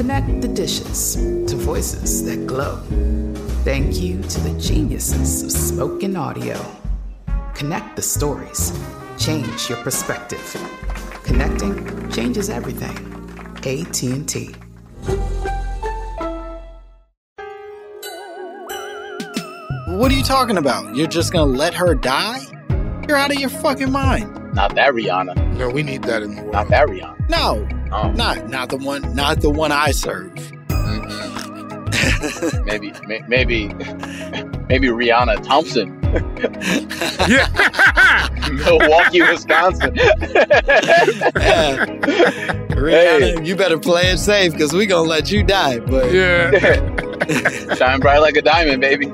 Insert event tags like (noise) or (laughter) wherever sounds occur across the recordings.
Connect the dishes to voices that glow. Thank you to the geniuses of spoken audio. Connect the stories. Change your perspective. Connecting changes everything. AT&T. What are you talking about? You're just gonna let her die? You're out of your fucking mind. Not that Rihanna. No, we need that in the world. Not that Rihanna. No, Oh. not not the one, not the one I serve. maybe, (laughs) may- maybe, maybe Rihanna Thompson. (laughs) Milwaukee, Wisconsin. Rihanna, you better play it safe because we're gonna let you die. But yeah, (laughs) Shine bright like a diamond, baby.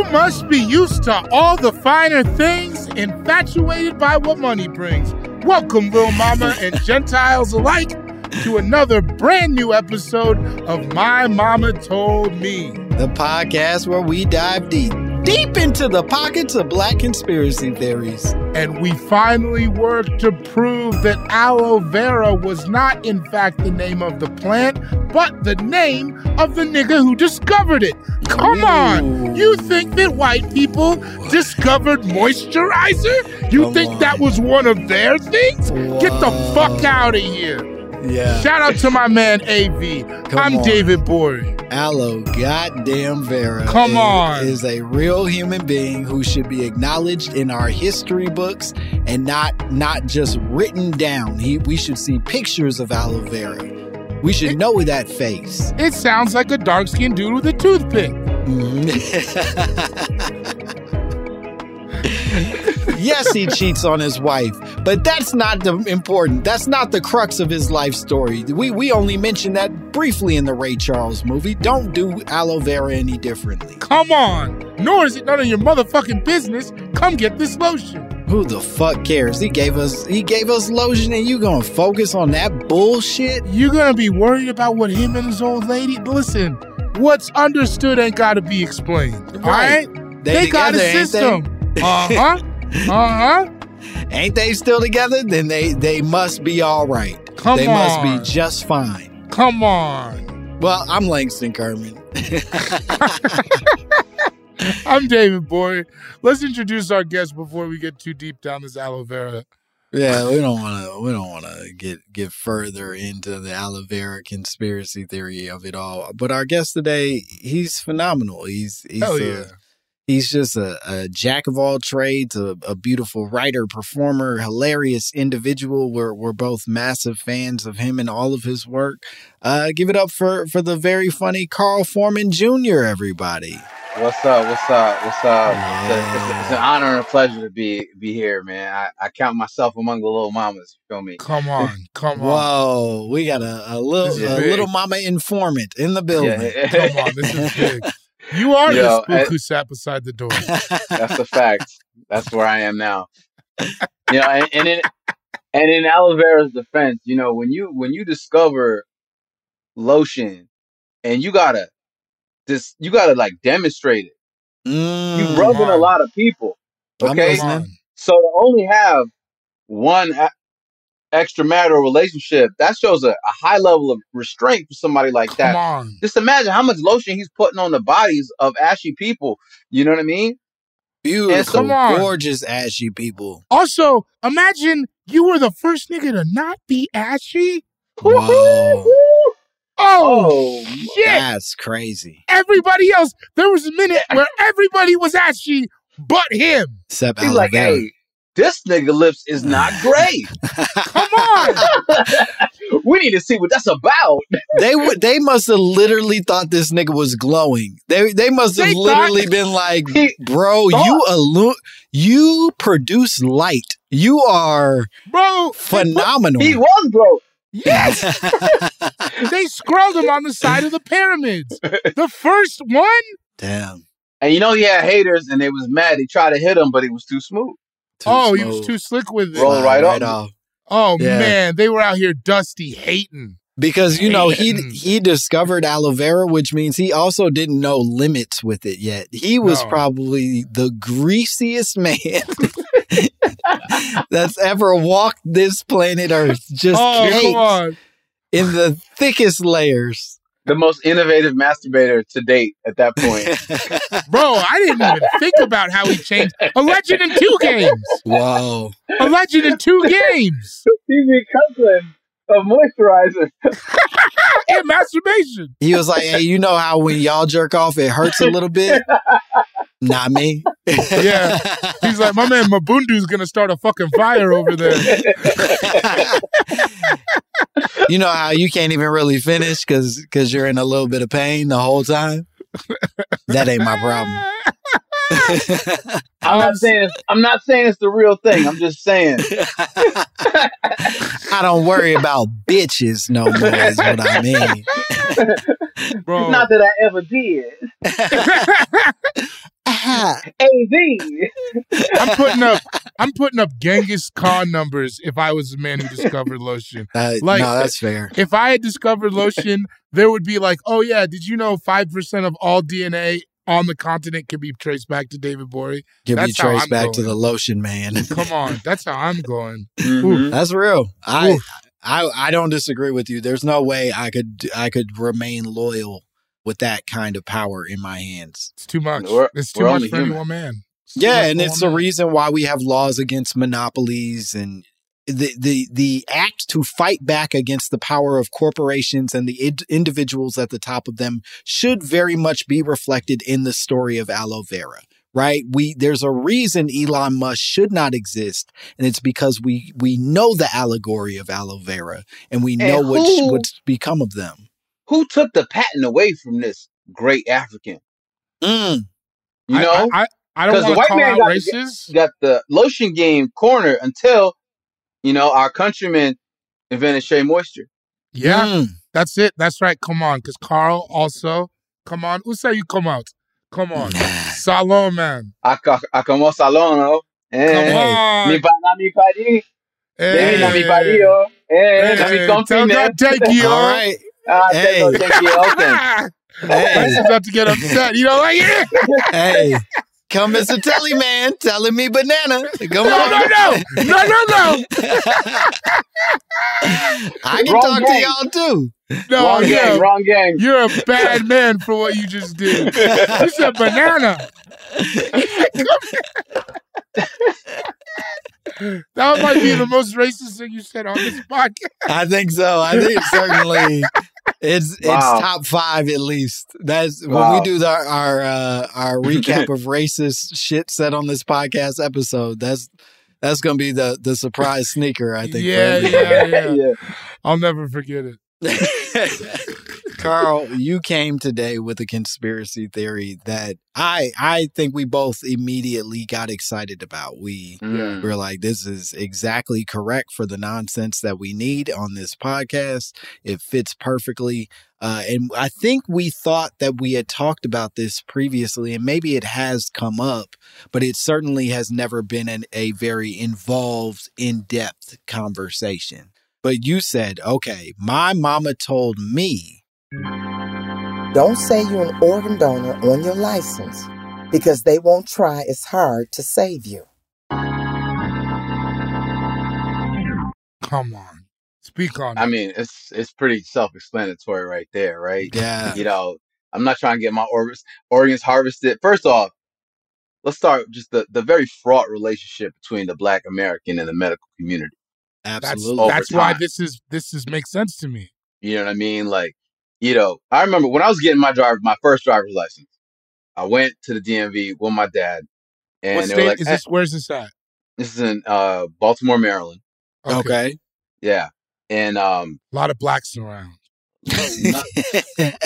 You must be used to all the finer things, infatuated by what money brings. Welcome, little mama and Gentiles alike, to another brand new episode of My Mama Told Me. the podcast where we dive deep, deep into the pockets of black conspiracy theories. And we finally worked to prove that aloe vera was not, in fact, the name of the plant, but the name of the nigga who discovered it. Come on! You think that white people discovered moisturizer? You Come think on. that was one of their things? Get the fuck out of here. Yeah, Shout out to my man AV. Come I'm on. David Gborie. Aloe goddamn Vera. Come is, on. is a real human being who should be acknowledged in our history books and not not just written down. He, we should see pictures of aloe vera. We should know that face. It sounds like a dark skinned dude with a toothpick. Mm-hmm. (laughs) (laughs) yes, he cheats on his wife, but that's not the important. That's not the crux of his life story. We we only mentioned that briefly in the Ray Charles movie. Don't do aloe vera any differently. Come on. Nor is it none of your motherfucking business. Come get this lotion. Who the fuck cares? He gave us he gave us lotion, and you gonna focus on that bullshit? You're gonna be worried about what him and his old lady. Listen, what's understood ain't gotta be explained. All Right. right? They got a they? system. Uh huh. (laughs) Uh huh. Ain't they still together? Then they they must be all right. Come they on. must be just fine. Come on. Well, I'm Langston Kerman. (laughs) I'm David Gborie. Let's introduce our guest before we get too deep down this aloe vera. Yeah, we don't want to. We don't want to get get further into the aloe vera conspiracy theory of it all. But our guest today, he's phenomenal. He's he's Hell yeah. He's just a, a jack of all trades, a, a beautiful writer, performer, hilarious individual. We're we're both massive fans of him and all of his work. Uh, give it up for for the very funny Carl Foreman Jr. Everybody. What's up? What's up? What's up? It's, a, it's, a, it's an honor and a pleasure to be be here, man. I, I count myself among the little mamas. You feel me? Come on, come on. Whoa, we got a, a little a big. little mama informant in the building. Yeah. Come on, this is big. (laughs) You are Yo, the spook I- who sat beside the door. (laughs) That's a fact. That's where I am now. You know, and, and in and in aloe vera's defense, you know, when you when you discover lotion and you gotta this you gotta like demonstrate it. Mm, You rubbing a lot of people. Okay. Come listening. on. So to only have one a- extramarital relationship, that shows a, a high level of restraint for somebody like Come that. on. Just imagine how much lotion he's putting on the bodies of ashy people. You know what I mean? Beautiful, come on. gorgeous, ashy people. Also, imagine you were the first nigga to not be ashy. Wow. Oh, Oh, shit. That's crazy. Everybody else, there was a minute where everybody was ashy but him. Except He's like, aloe hey, this nigga lips is not (laughs) great. Come on. (laughs) we need to see what that's about. they would they must have literally thought this nigga was glowing. They they must have They literally been like, bro, you illu- you produce light. You are Bro, phenomenal. He was bro. yes, (laughs) they scrolled him on the side of the pyramids. The first one? Damn. And you know he had haters and they was mad. They tried to hit him, but he was too smooth. Too oh, he was too slick with it. Roll Slide right off. Oh Yeah. man, they were out here dusty hating. Because you know he he discovered aloe vera, which means he also didn't know limits with it yet. He was No. probably the greasiest man (laughs) that's ever walked this planet Earth. Just oh, come on. in the thickest layers. The most innovative masturbator to date at that point. (laughs) Bro, I didn't even think about how he changed. A legend in two games. Whoa. A legend in two games. TV cousin of moisturizer. (laughs) And masturbation. He was like, hey, you know how when y'all jerk off, it hurts a little bit? (laughs) Not me. (laughs) Yeah. He's like, my man Mabundu's gonna start a fucking fire over there. you know how you can't even really finish because because you're in a little bit of pain the whole time? That ain't my problem. I'm not saying it's, I'm not saying it's the real thing. I'm just saying (laughs) I don't worry about bitches no more, is what I mean. Bro. (laughs) not that I ever did. (laughs) AV. I'm putting up I'm putting up Genghis Khan numbers if I was the man who discovered lotion. (laughs) uh, Like- no, that's fair. If I had discovered lotion, there would be like, oh yeah, did you know five percent of all DNA on the continent can be traced back to David Gborie? Can be that's how traced I'm back to the lotion man. (laughs) Come on, that's how I'm going. Mhm. That's real. I, Oof. I I don't disagree with you. There's no way I could I could remain loyal with that kind of power in my hands. It's too much. We're- it's too much only for any one man. It's too Yeah, and it's one the reason why we have laws against monopolies and the the the act to fight back against the power of corporations and the id- individuals at the top of them should very much be reflected in the story of aloe vera. Right? We there's a reason Elon Musk should not exist, and it's because we we know the allegory of aloe vera and we know And what who- what's become of them. Who took the patent away from this great African? Mm. You I- know, I, I, I don't 'Cause the want to white call man out got races. got the lotion game cornered until you know our countrymen invented Shea Moisture. Yeah, Mm. that's it. That's right. Come on, because Carl also. Come on, who say you come out? Come on, Salon man. Acá, acá como salón, ¿no? Come Eh, on. mi pana, mi pari, Hey. baby, na mi pario, eh, na mi Hey, tell company. God thank you. All right. Ah, Hey. tengo, thank you, okay. Hey. He's (laughs) about to get upset. You know, like yeah. (laughs) hey, come Mr. Telly Man, telling me banana. Come No, on. no, no, no, no, no, I can Wrong talk to y'all too. no. wrong yeah. gang, wrong gang. You're a bad man for what you just did. You said banana. (laughs) that might be the most racist thing you said on this podcast. I think so. I think certainly It's Wow. it's top five at least. That's when we do the, our uh, our (laughs) recap of racist shit said on this podcast episode. That's that's gonna be the the surprise sneaker. I think. Yeah, yeah, (laughs) yeah. yeah. I'll never forget it. (laughs) Carl, you came today with a conspiracy theory that I I think we both immediately got excited about. We Mm. we're like, this is exactly correct for the nonsense that we need on this podcast. It fits perfectly. Uh, and I think we thought that we had talked about this previously, and maybe it has come up, but it certainly has never been an, a very involved, in depth conversation. But you said, okay, my mama told me Don't say you're an organ donor on your license because they won't try as hard to save you. Come on. Speak on I it. mean, it's it's pretty self-explanatory right there, right? Yeah. You know, I'm not trying to get my organs organs harvested. First off, let's start just the the very fraught relationship between the Black American and the medical community. That's Absolutely. over that's why this is this is makes sense to me. You know what I mean? Like, you know, I remember when I was getting my driver, my first driver's license. I went to the DMV with my dad, and what they were state like, is "Eh, this? Where's this at? "This is in uh, Baltimore, Maryland." Okay. Yeah, and um, A lot of blacks around.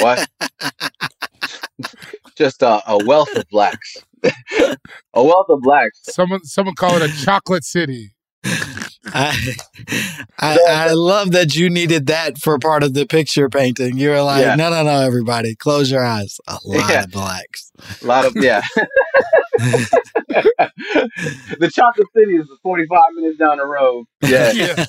what? (laughs) Just a, a wealth of blacks, (laughs) a wealth of blacks. Someone someone call it a chocolate city. I, I I love that you needed that for part of the picture painting. You were like, Yeah. no, no, no, everybody, close your eyes. A lot (laughs) Yeah. of blacks. A lot of yeah. (laughs) the chocolate city is 45 minutes down the road. Yeah, (laughs) Yeah.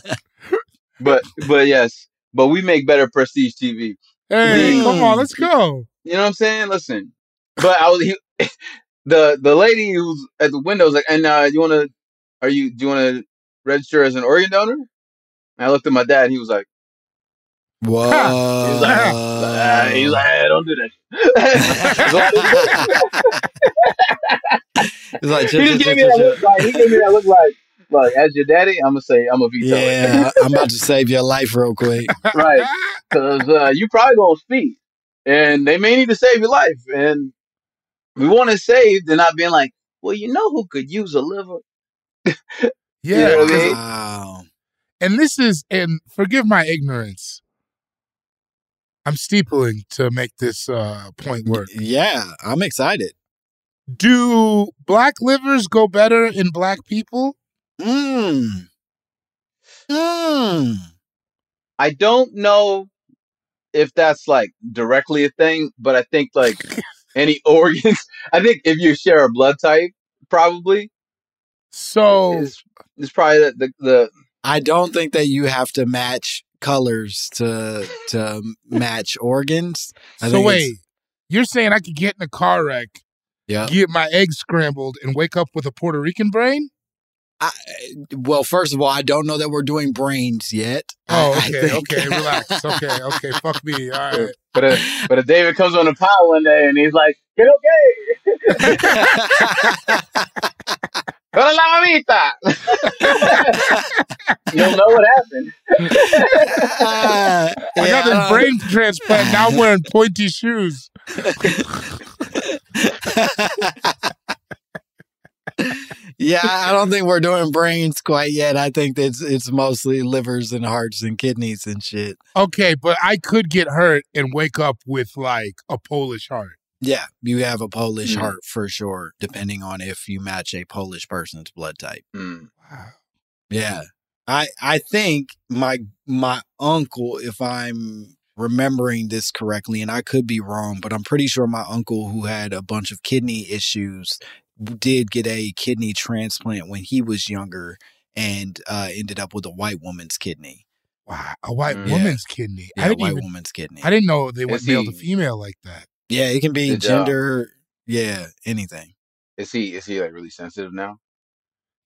but but yes, but we make better prestige TV. Hey, Mm. come on, let's go. You know what I'm saying? Listen, but I was he, the the lady who's at the window was like, and uh, you want to? Are you? Do you want to register as an organ donor? And I looked at my dad. and He was like, Whoa. he was like, he like, hey, don't do that. he's (laughs) (laughs) like, he just gave me that look like he gave me that look like, look, as your daddy, I'm gonna say I'm a veto. it. yeah, I'm about to save your life real quick. (laughs) right? Because uh, you probably gonna speak, and they may need to save your life, and we want it saved, and not being like, well, you know who could use a liver? Yeah, know what I 'cause- mean? Wow. and this is and forgive my ignorance. I'm steepling to make this uh, point work. Yeah, I'm excited. Do black livers go better in black people? Mmm. Mmm. I don't know if that's like directly a thing, but I think like any (laughs) organs, I think if you share a blood type, probably So it's, it's probably the, the, the I don't think that you have to match colors to to match organs. I so think it's- wait, you're saying I could get in a car wreck, Yeah. get my eggs scrambled, and wake up with a Puerto Rican brain? I, well, first of all, I don't know that we're doing brains yet. Oh, I- I okay, okay, relax. Okay, okay, fuck me. (laughs) All right. But if, but if David comes on the pod one day and he's like, get okay, Hola (laughs) la mamita. (laughs) You'll know what happened. Uh, (laughs) I got yeah, this brain transplant. Now I'm wearing pointy shoes. Yeah, I don't think we're doing brains quite yet. I think it's it's mostly livers and hearts and kidneys and shit. Okay, but I could get hurt and wake up with like a Polish heart. Yeah, you have a Polish Mm. heart for sure, depending on if you match a Polish person's blood type. Hmm. Wow. Yeah. I I think my my uncle, if I'm remembering this correctly, and I could be wrong, but I'm pretty sure my uncle who had a bunch of kidney issues did get a kidney transplant when he was younger and uh, ended up with a white woman's kidney. Wow, a white Mm. woman's kidney. Yeah, I didn't white even. woman's kidney. I didn't know they went Is male to female like that. yeah, it can be Did, uh, gender. yeah, anything. Is he is he like really sensitive now?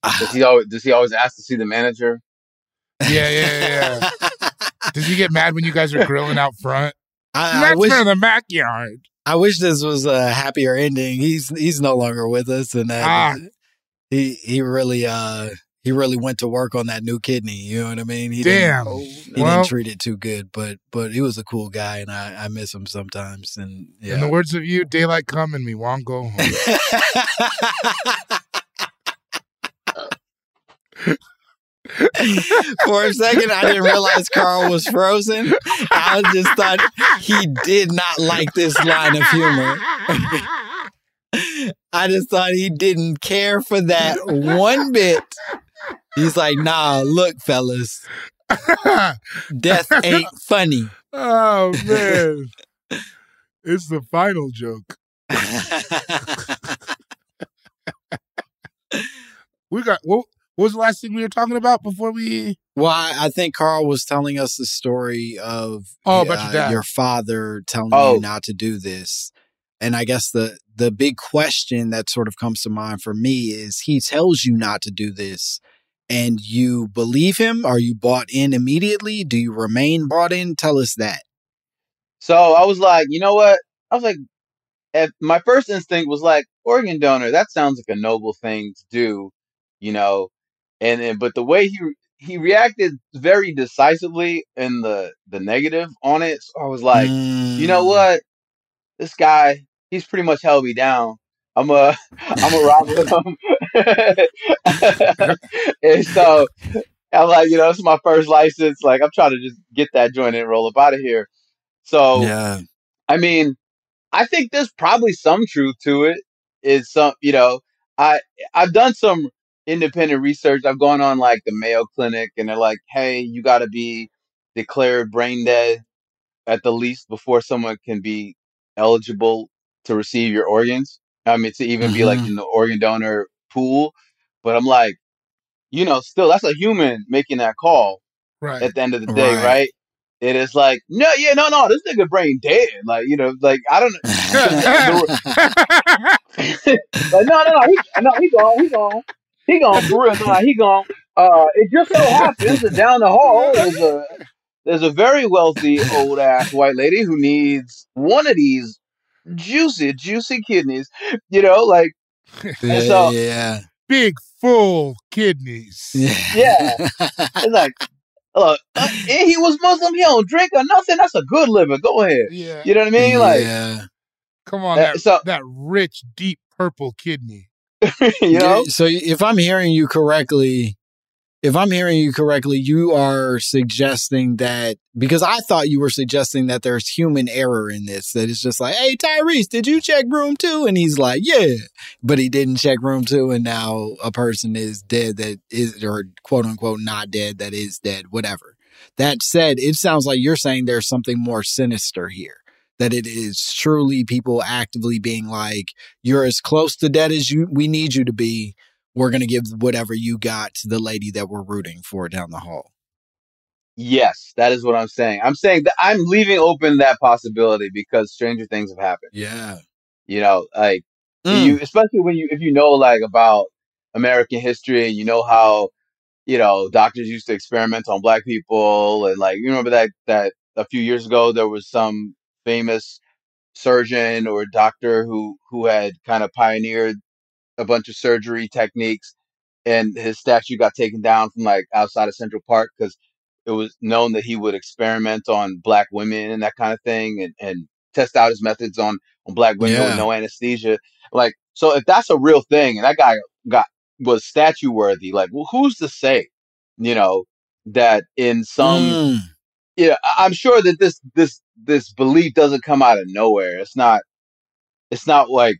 Ah. Does he always does he always ask to see the manager? Yeah, yeah, yeah. Does he get mad when you guys are grilling out front? (laughs) I, I That's wish for the backyard. I wish this was a happier ending. He's he's no longer with us, and that Ah. he he really uh he really went to work on that new kidney. You know what I mean? He Damn. Didn't, he Well- didn't treat it too good, but but he was a cool guy, and I I miss him sometimes. And yeah. In the words of you, daylight come and we won't go home. (laughs) (laughs) For a second, I didn't realize Carl was frozen. I just thought he did not like this line of humor. I just thought he didn't care for that one bit. He's like, nah, look, fellas, death ain't funny. oh man, it's the final joke. (laughs) We got what? What was the last thing we were talking about before we? Well, I, I think Carl was telling us the story of Oh, about your dad. your father telling Oh. you not to do this. And I guess the the big question that sort of comes to mind for me is he tells you not to do this and you believe him? Are you bought in immediately? Do you remain bought in? Tell us that. So I was like, you know what? I was like, if my first instinct was like, organ donor. That sounds like a noble thing to do, you know. And, and but the way he he reacted very decisively in the the negative on it, so I was like, you know Mm. what? This guy, he's pretty much held me down. I'm a (laughs) I'm a rock with (laughs) him. (laughs) and so I'm like, you know, it's my first license. Like I'm trying to just get that joint and roll up out of here. So Yeah. I mean, I think there's probably some truth to it. Is some, you know, I I've done some independent research. I've gone on like the Mayo Clinic, and they're like, "Hey, you got to be declared brain dead at the least before someone can be eligible to receive your organs. I mean, to even be like Mhm. in the organ donor pool." But I'm like, you know, still that's a human making that call Right. at the end of the day, Right. right? It is like, no, yeah, no, no, this nigga brain dead. Like, you know, like I don't (laughs) (laughs) (laughs) like, no, no, no, he, no, he gone, he gone, he gone for real. No, he gone. Uh, it just so happens that down the hall there's a there's a very wealthy old ass white lady who needs one of these juicy, juicy kidneys. You know, like Yeah. so- yeah. Big full kidneys. Yeah. (laughs) it's like, look, uh, and he was Muslim. He don't drink or nothing. That's a good living. Go ahead. Yeah. You know what I mean? Like, yeah. Come on, Uh, that so- that rich, deep purple kidney. (laughs) you know. So if I'm hearing you correctly, if I'm hearing you correctly, you are suggesting that because I thought you were suggesting that there's human error in this. That it's just like, hey Tyrese, did you check room two? And he's like, yeah, but he didn't check room two, and now a person is dead that is or quote unquote not dead that is dead. Whatever. That said, it sounds like you're saying there's something more sinister here. That it is truly people actively being like, you're as close to dead as you we need you to be. We're gonna give whatever you got to the lady that we're rooting for down the hall. Yes, that is what I'm saying. I'm saying that I'm leaving open that possibility because stranger things have happened. Yeah. You know, like Mm. you, especially when you if you know like about American history and you know how you know doctors used to experiment on black people and like you remember that that a few years ago there was some famous surgeon or doctor who who had kind of pioneered a bunch of surgery techniques and his statue got taken down from like outside of Central Park because it was known that he would experiment on black women and that kind of thing and, and test out his methods on on black women Yeah. with no anesthesia. Like, so if that's a real thing and that guy got was statue worthy, like, well, who's to say, you know, that in some Mm. yeah, I'm sure that this this this belief doesn't come out of nowhere. It's not it's not like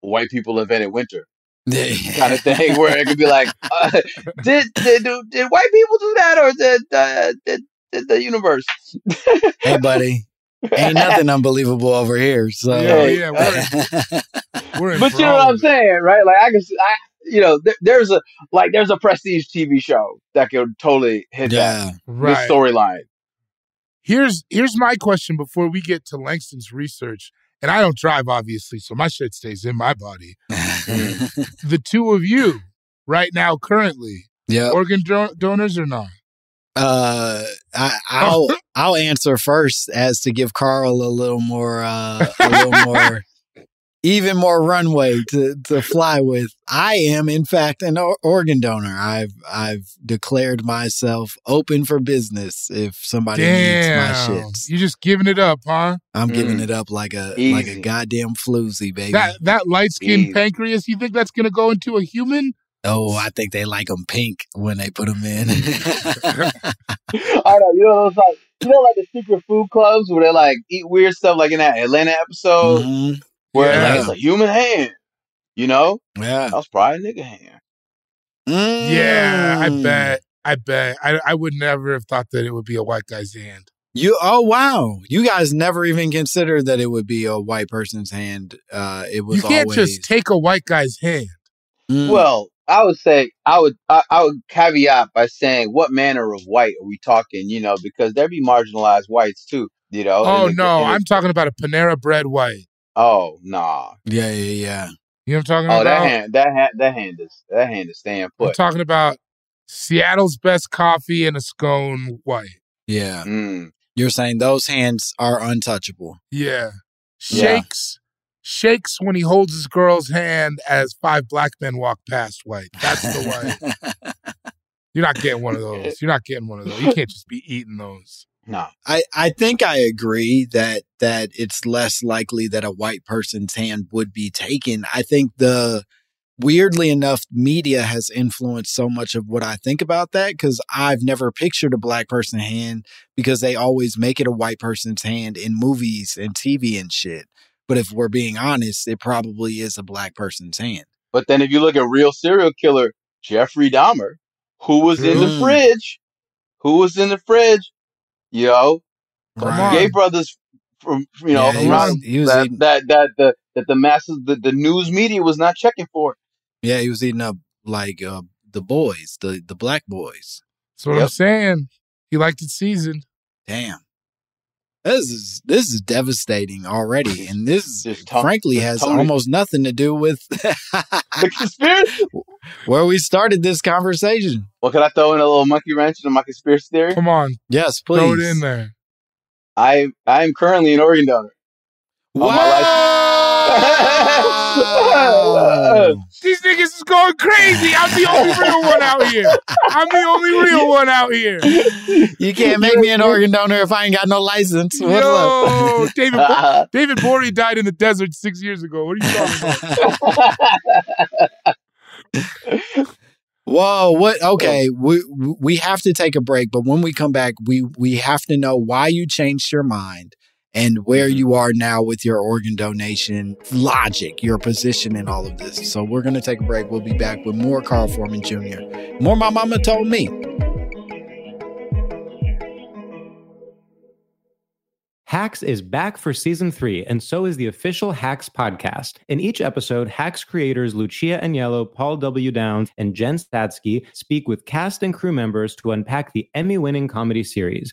white people invented winter (laughs) kind of thing where it could be like, uh, (laughs) did, did did did white people do that or did uh, did, did the universe? hey, buddy. Ain't nothing (laughs) unbelievable over here. So Yeah, yeah, we're, we're in But you know what I'm saying, right? Like I can, see- I you know, there, there's a like there's a prestige TV show that could totally hit that yeah. this Right. storyline. Here's here's my question before we get to Langston's research. And I don't drive, obviously, so my shit stays in my body. (laughs) The two of you, right now, currently, yeah. organ do- donors or not? Uh, I, I'll (laughs) I'll answer first as to give Carl a little more uh, a little more even more runway to, to fly with. I am, in fact, an organ donor. I've I've declared myself open for business. If somebody needs my shit, you're just giving it up, huh? I'm giving Mm. it up like a Easy. like a goddamn floozy, baby. That that light skinned pancreas, you think that's gonna go into a human? oh, I think they like them pink when they put them in. (laughs) I know, you know, those like you know, like the secret food clubs where they like eat weird stuff, like in that Atlanta episode Mhm. Where Yeah. like, it's a human hand. You know, Yeah. that was probably a nigga hand. Yeah, I Mm. bet. I bet. I I would never have thought that it would be a white guy's hand. You oh wow. You guys never even considered that it would be a white person's hand. Uh it was You can't always just take a white guy's hand. Mm. Well, I would say I would I, I would caveat by saying what manner of white are we talking? You know, because there be marginalized whites too. You know. Oh no, I'm talking about a Panera Bread white. Oh nah. Yeah, yeah, yeah. You know what I'm talking Oh, about? that hand, that hand, that hand is that hand is staying put. I'm talking about Seattle's best coffee and a scone white. Yeah. Mm. You're saying those hands are untouchable. Yeah. Yeah. Shakes shakes when he holds his girl's hand as five black men walk past white. That's the white. (laughs) You're not getting one of (laughs) those. You're not getting one of those. You can't just be eating those. Nah. I, I think I agree that that it's less likely that a white person's hand would be taken. I think the weirdly enough, media has influenced so much of what I think about that because I've never pictured a black person's hand because they always make it a white person's hand in movies and TV and shit. But if we're being honest, it probably is a black person's hand. But then if you look at real serial killer Jeffrey Dahmer, who was in the Mm. fridge, who was in the fridge, you know, Come on. gay brothers from you know Yeah, from he was, he was that, eating, that that the that the masses the, the news media was not checking for. yeah, he was eating up like uh, the boys, the the black boys. That's what I'm saying. He liked it seasoned. Damn. This is this is devastating already, and this Just Tony- frankly has Tony- almost nothing to do with (laughs) The conspiracy. where we started this conversation. Well, can I throw in a little monkey wrench into my conspiracy theory? Come on, Yes, please. throw it in there. I I am currently an organ donor. Wow! On (laughs) These niggas is going crazy. I'm the only real one out here. I'm the only real one out here. you can't make me an organ donor if I ain't got no license. What's? Yo, David Bo- (laughs) David Gborie died in the desert six years ago. What are you talking about? Whoa! What? Okay, we we have to take a break, but when we come back, we we have to know why you changed your mind and where Mm-hmm. you are now with your organ donation logic, your position in all of this. So we're gonna take a break. We'll be back with more Carl Foreman Jr. More my mama told me. Hacks is back for season three, and so is the official Hacks podcast. In each episode, Hacks creators Lucia Aniello, Paul W. Downs, and Jen Statsky speak with cast and crew members to unpack the Emmy winning comedy series.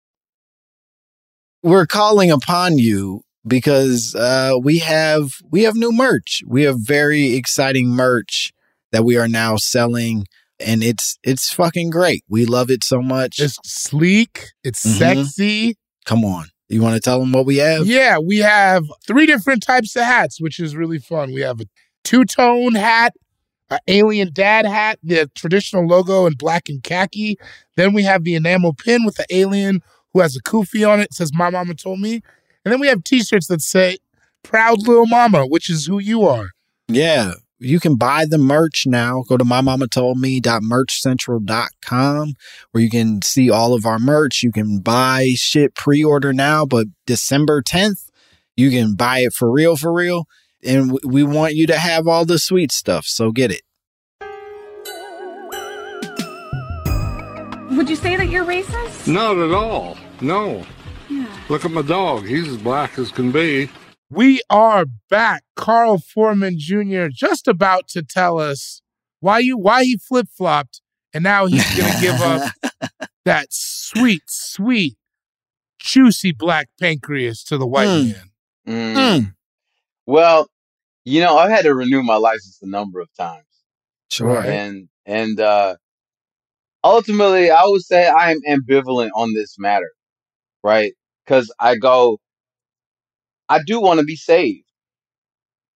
We're calling upon you because uh, we have we have new merch. We have very exciting merch that we are now selling, and it's it's fucking great. We love it so much. It's sleek. It's Mhm. sexy. Come on, you want to tell them what we have? Yeah, we have three different types of hats, which is really fun. We have a two tone hat, an alien dad hat, the traditional logo in black and khaki. Then we have the enamel pin with the alien who has a kufi on it. Says, My mama told me. And then we have t shirts that say, Proud Little Mama, which is who you are. Yeah. You can buy the merch now. Go to mymamatoldme.merchcentral.com where you can see all of our merch. You can buy shit pre order now, but December 10th, you can buy it for real, for real. And we want you to have all the sweet stuff. So get it. Would you say that you're racist? Not at all. No. Look at my dog. He's as black as can be. We are back. Carl Foreman Jr. just about to tell us why you why he flip flopped, and now he's gonna give up (laughs) that sweet, sweet, juicy black pancreas to the white Mm. man. Mm. Well, you know, I've had to renew my license a number of times. Sure. And and uh ultimately I would say I am ambivalent on this matter, right? Cuz I go I do want to be saved,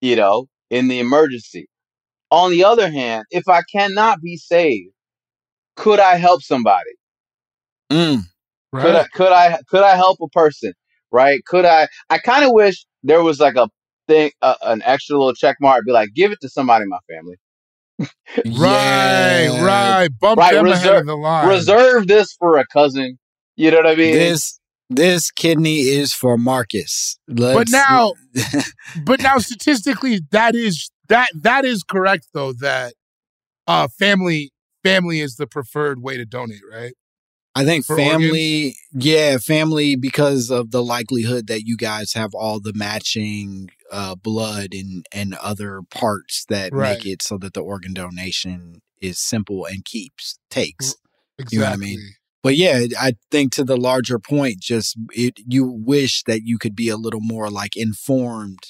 you know, in the emergency. On the other hand, if I cannot be saved, could I help somebody? Mm. Could I could I could I help a person? Right? Could I I kind of wish there was like a thing uh, an extra little check mark be like give it to somebody in my family. Right, Yeah. right. Bump Right, them ahead reserve- of the line. Reserve this for a cousin. You know what I mean? This this kidney is for Marcus. but Let's- now, (laughs) but now statistically, that is that that is correct though. That uh, family family is the preferred way to donate, right? I think for family, yeah, family, because of the likelihood that you guys have all the matching uh, blood and and other parts that Right. make it so that the organ donation is simple and keeps takes. Exactly. You know what I mean? But yeah, I think to the larger point, just it, you wish that you could be a little more like informed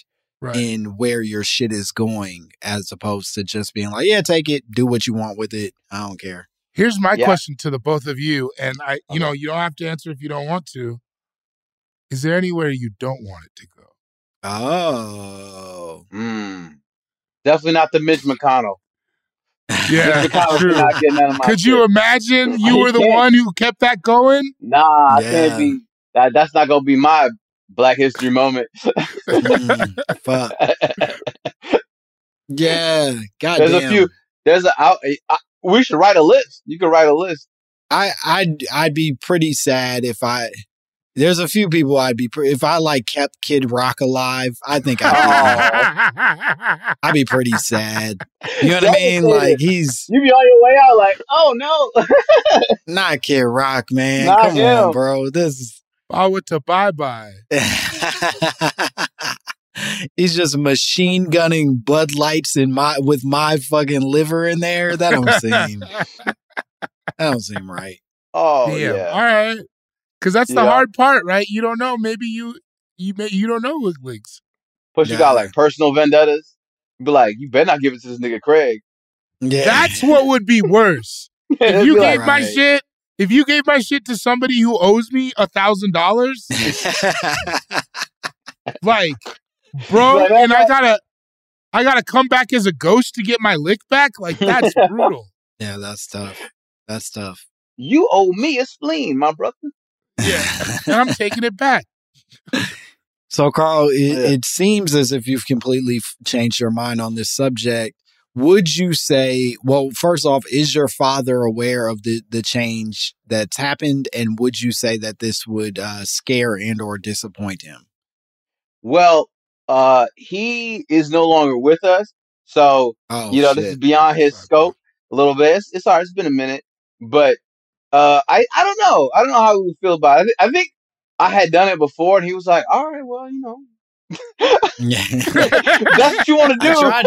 Right. in where your shit is going, as opposed to just being like, yeah, take it, do what you want with it. I don't care. Here's my Yeah. question to the both of you, and I, you know, you don't have to answer if you don't want to. Is there anywhere you don't want it to go? Oh, Mm. Definitely not the Mitch McConnell. Yeah, true. not getting out of my Could you shit. imagine you I were the can't. one who kept that going? Nah, I can't be. That, that's not gonna be my Black History moment. Mm, fuck. (laughs) Yeah, God There's a few. There's a. I, I, we should write a list. You can write a list. I I'd I'd be pretty sad if I. There's a few people I'd be pre- if I like kept Kid Rock alive. I think I'd, Oh. (laughs) I'd be pretty sad. You know what I mean? Devastated. Like he's You be on your way out like, oh no. (laughs) not Kid Rock, man. Not Come on, bro. This is went to bye bye. (laughs) He's just machine gunning Bud Lights in my with my fucking liver in there. That don't seem that don't seem right. oh Damn. yeah. All right. Because that's the Yeah. hard part, right? You don't know. Maybe you you may you don't know Wiggles. Plus, you got like personal vendettas. Be like, you better not give it to this nigga Craig. Yeah, That's what would be worse. (laughs) If you gave like, my Right. shit, if you gave my shit to somebody who owes me a thousand dollars, (laughs) (laughs) like, bro, Like, and I gotta, I gotta come back as a ghost to get my lick back. Like, that's brutal. yeah, that's tough. That's tough. you owe me a spleen, my brother. Yeah, and I'm taking it back. (laughs) So, Carl, it, Yeah. it seems as if you've completely changed your mind on this subject. would you say well first off is your father aware of the the change that's happened and would you say that this would uh scare and or disappoint him Well, uh, he is no longer with us, so oh you know this is beyond his scope a little bit. It's, it's alright. It's been a minute, but uh, I I don't know. I don't know how he would feel about it. I, thi- I think I had done it before, and he was like, "All right, well, you know, yeah (laughs) that's what you want to do." I tried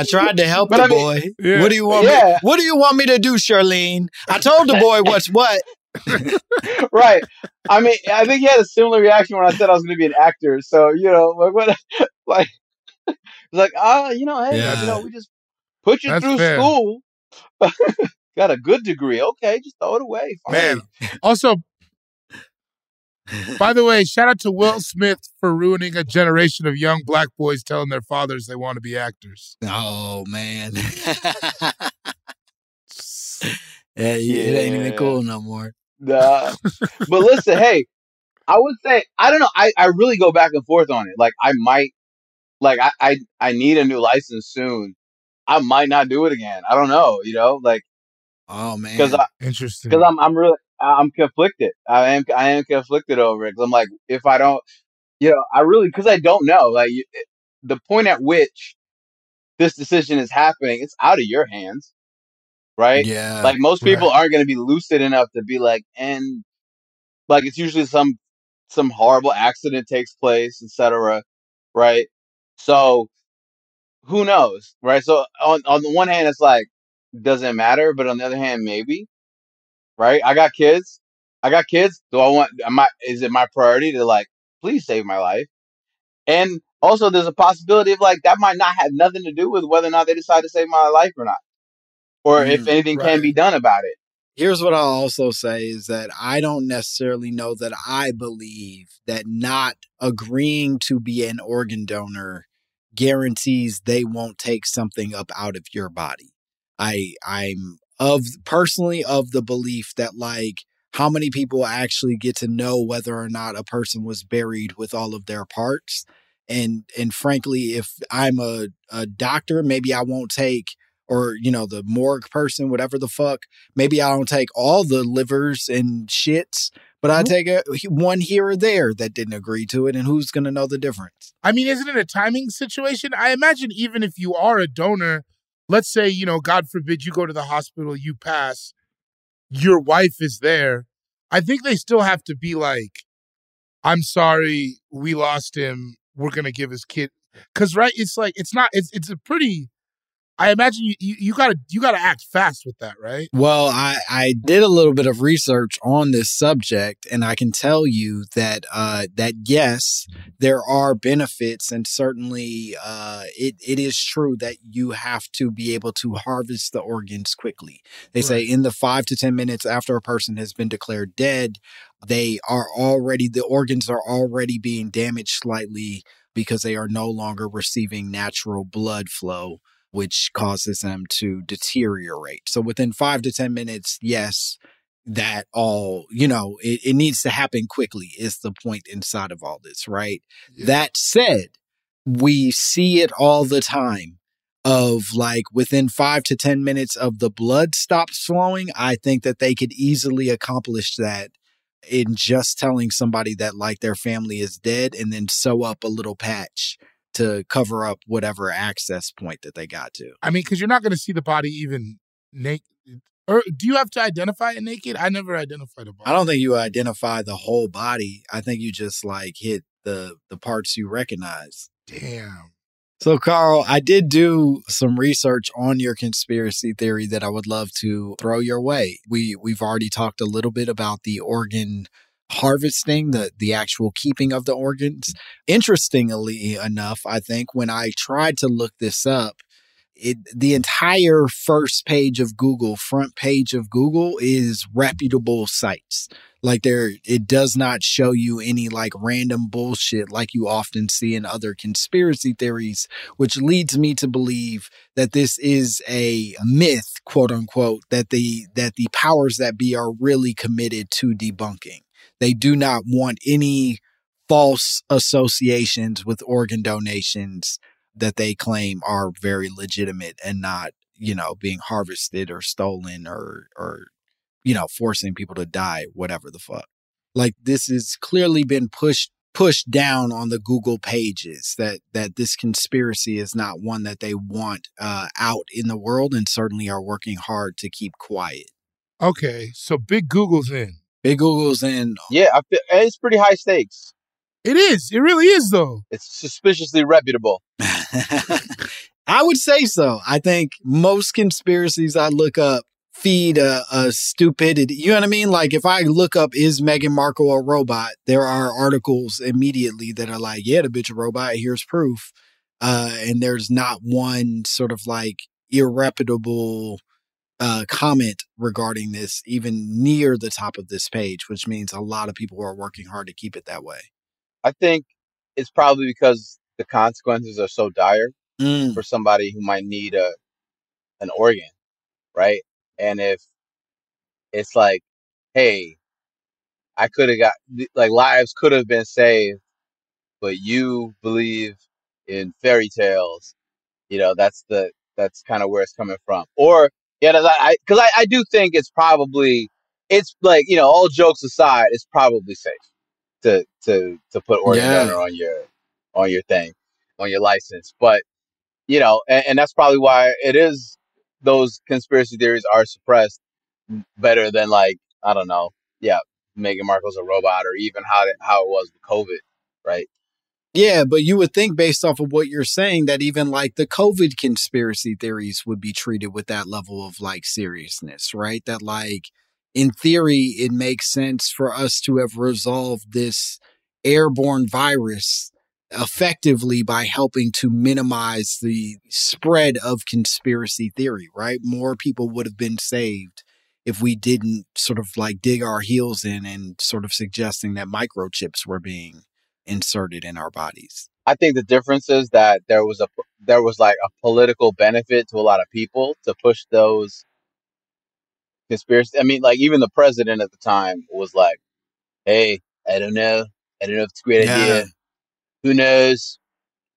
I tried to help But the I mean- boy. Yeah. What do you want Yeah. me What do you want me to do, Charlene? I told the boy what's what. (laughs) right. I mean, I think he had a similar reaction when I said I was going to be an actor. So you know, (laughs) like, what, like, like, ah, you know, hey, Yeah. you know, we just put you That's through fair. school, got a good degree. Okay, just throw it away. Fine. Man. (laughs) Also, by the way, shout out to Will Smith for ruining a generation of young black boys telling their fathers they want to be actors. Oh man. (laughs) yeah, it ain't even cool no more. Nah. but listen, hey, I would say I don't know. I, I really go back and forth on it. Like I might, like I, I I need a new license soon. I might not do it again. I don't know. You know, like Oh man. because I Interesting. because I'm I'm really I'm conflicted. I am I am conflicted over it. Cause I'm like, if I don't, you know, I really because I don't know. Like you- the point at which this decision is happening, it's out of your hands, right? yeah. Like most people Right. aren't going to be lucid enough to be like, and like it's usually some some horrible accident takes place, etc. Right? So who knows, right? So on on the one hand, it's like doesn't matter, but on the other hand, maybe, right? I got kids. I got kids. Do I want? Am I? Is it my priority to like, please save my life? And also, there's a possibility of like that might not have nothing to do with whether or not they decide to save my life or not, or if Mm, anything can be done about it. Here's what I'll also say is that I don't necessarily know that I believe that not agreeing to be an organ donor guarantees they won't take something up out of your body. I I'm of personally of the belief that like how many people actually get to know whether or not a person was buried with all of their parts and and frankly if I'm a, a doctor maybe I won't take or you know the morgue person whatever the fuck maybe I don't take all the livers and shits, but I mm-hmm. take a, one here or there that didn't agree to it, and who's going to know the difference? I mean, isn't it a timing situation? I imagine even if you are a donor, let's say, you know, God forbid you go to the hospital, you pass, your wife is there. I think they still have to be like, I'm sorry, we lost him. We're going to give his kid. Cause right, it's like, it's not, it's, it's a pretty, I imagine you, you, you gotta, you gotta act fast with that, right? Well, I, I did a little bit of research on this subject, and I can tell you that uh, that yes, there are benefits, and certainly uh, it it is true that you have to be able to harvest the organs quickly. They say in the five to ten minutes after a person has been declared dead, they are already the organs are already being damaged slightly because they are no longer receiving natural blood flow which causes them to deteriorate. So within five to 10 minutes, yes, that all, you know, it, it needs to happen quickly, is the point inside of all this, right? That said, we see it all the time of like within five to 10 minutes of the blood stops flowing. I think that they could easily accomplish that in just telling somebody that like their family is dead and then sew up a little patch to cover up whatever access point that they got to. I mean, cause you're not going to see the body even naked. Or do you have to identify it naked? I never identified a body. I don't think you identify the whole body. I think you just like hit the the parts you recognize. Damn. So Carl, I did do some research on your conspiracy theory that I would love to throw your way. We we've already talked a little bit about the organ harvesting, the the actual keeping of the organs. Interestingly enough, I think when I tried to look this up, it the entire first page of Google, front page of Google is reputable sites. Like there it does not show you any like random bullshit like you often see in other conspiracy theories, which leads me to believe that this is a myth, quote unquote, that the that the powers that be are really committed to debunking. They do not want any false associations with organ donations that they claim are very legitimate and not, you know, being harvested or stolen or or you know, forcing people to die, whatever the fuck. Like this has clearly been pushed pushed down on the Google pages that that this conspiracy is not one that they want uh, out in the world and certainly are working hard to keep quiet. Okay, so Big Google's in. Big Google's in. Yeah, I feel, it's pretty high stakes. It is. It really is, though. It's suspiciously reputable. (laughs) I would say so. I think most conspiracies I look up feed a, a stupidity. You know what I mean? Like if I look up is Meghan Markle a robot, there are articles immediately that are like, yeah, the bitch a robot. Here's proof. Uh, and there's not one sort of like irreputable uh, comment regarding this, even near the top of this page, which means a lot of people are working hard to keep it that way. I think it's probably because the consequences are so dire Mm. for somebody who might need a an organ, right? And if it's like, hey, I could have got like lives could have been saved, but you believe in fairy tales, you know, that's the that's kind of where it's coming from. Or yeah, that's- I because I, I do think it's probably it's like you know all jokes aside, it's probably safe to to to put organ Yeah. donor on your on your thing on your license, but you know, and, and that's probably why it is those conspiracy theories are suppressed better than like I don't know, yeah, Meghan Markle's a robot or even how how it was with COVID, right? Yeah, but you would think based off of what you're saying that even like the COVID conspiracy theories would be treated with that level of like seriousness, right? That like in theory it makes sense for us to have resolved this airborne virus effectively by helping to minimize the spread of conspiracy theory, right? More people would have been saved if we didn't sort of like dig our heels in and sort of suggesting that microchips were being inserted in our bodies. I think the difference is that there was a there was like a political benefit to a lot of people to push those conspiracy. I mean, like even the president at the time was like, "Hey, I don't know, I don't know if it's a great Yeah. idea. Who knows?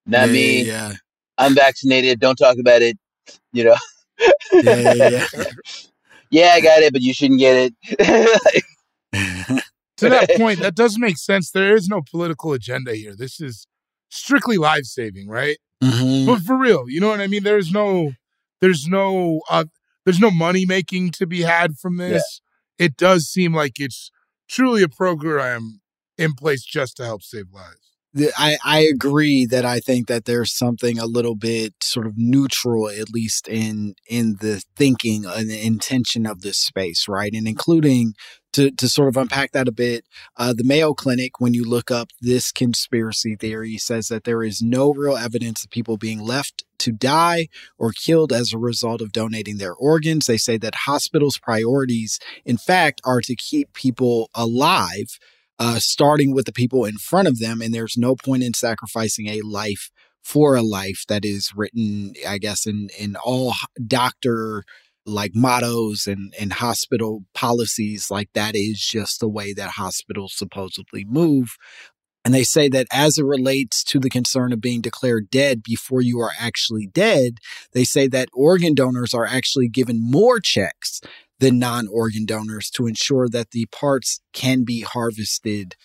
Not yeah, me. Yeah, I'm vaccinated. Don't talk about it." You know. yeah, yeah, yeah. (laughs) yeah, I got it, but you shouldn't get it. (laughs) (laughs) To that (laughs) point, that does make sense. There is no political agenda here. This is strictly life saving, right? Mhm. But for real, you know what I mean? There's no there's no uh there's no money making to be had from this. It does seem like it's truly a program in place just to help save lives. I, I agree that I think that there's something a little bit sort of neutral, at least in in the thinking and the intention of this space, right? And including to to sort of unpack that a bit, uh, the Mayo Clinic, when you look up this conspiracy theory, says that there is no real evidence of people being left to die or killed as a result of donating their organs. They say that hospitals' priorities, in fact, are to keep people alive uh, starting with the people in front of them. And there's no point in sacrificing a life for a life that is written, I guess, in, in all doctor like mottos and, and hospital policies. Like that is just the way that hospitals supposedly move. And they say that as it relates to the concern of being declared dead before you are actually dead, they say that organ donors are actually given more checks than non organ donors to ensure that the parts can be harvested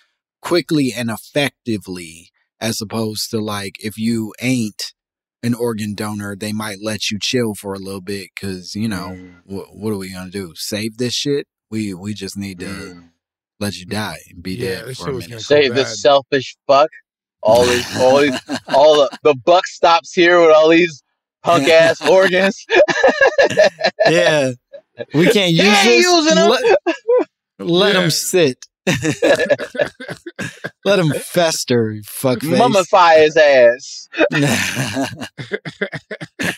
quickly and effectively, as opposed to like if you ain't an organ donor, they might let you chill for a little bit because, you know, wh- what are we going to do? Save this shit? We, we just need to let you die and be Yeah, dead for a minute. Save this selfish fuck. All these, all these, all the, the buck stops here with all these punk ass organs. (laughs) yeah. We can't use Can't this. using 'em. Let, let Yeah. them sit. (laughs) let him fester, fuckface. Mummify his ass. (laughs)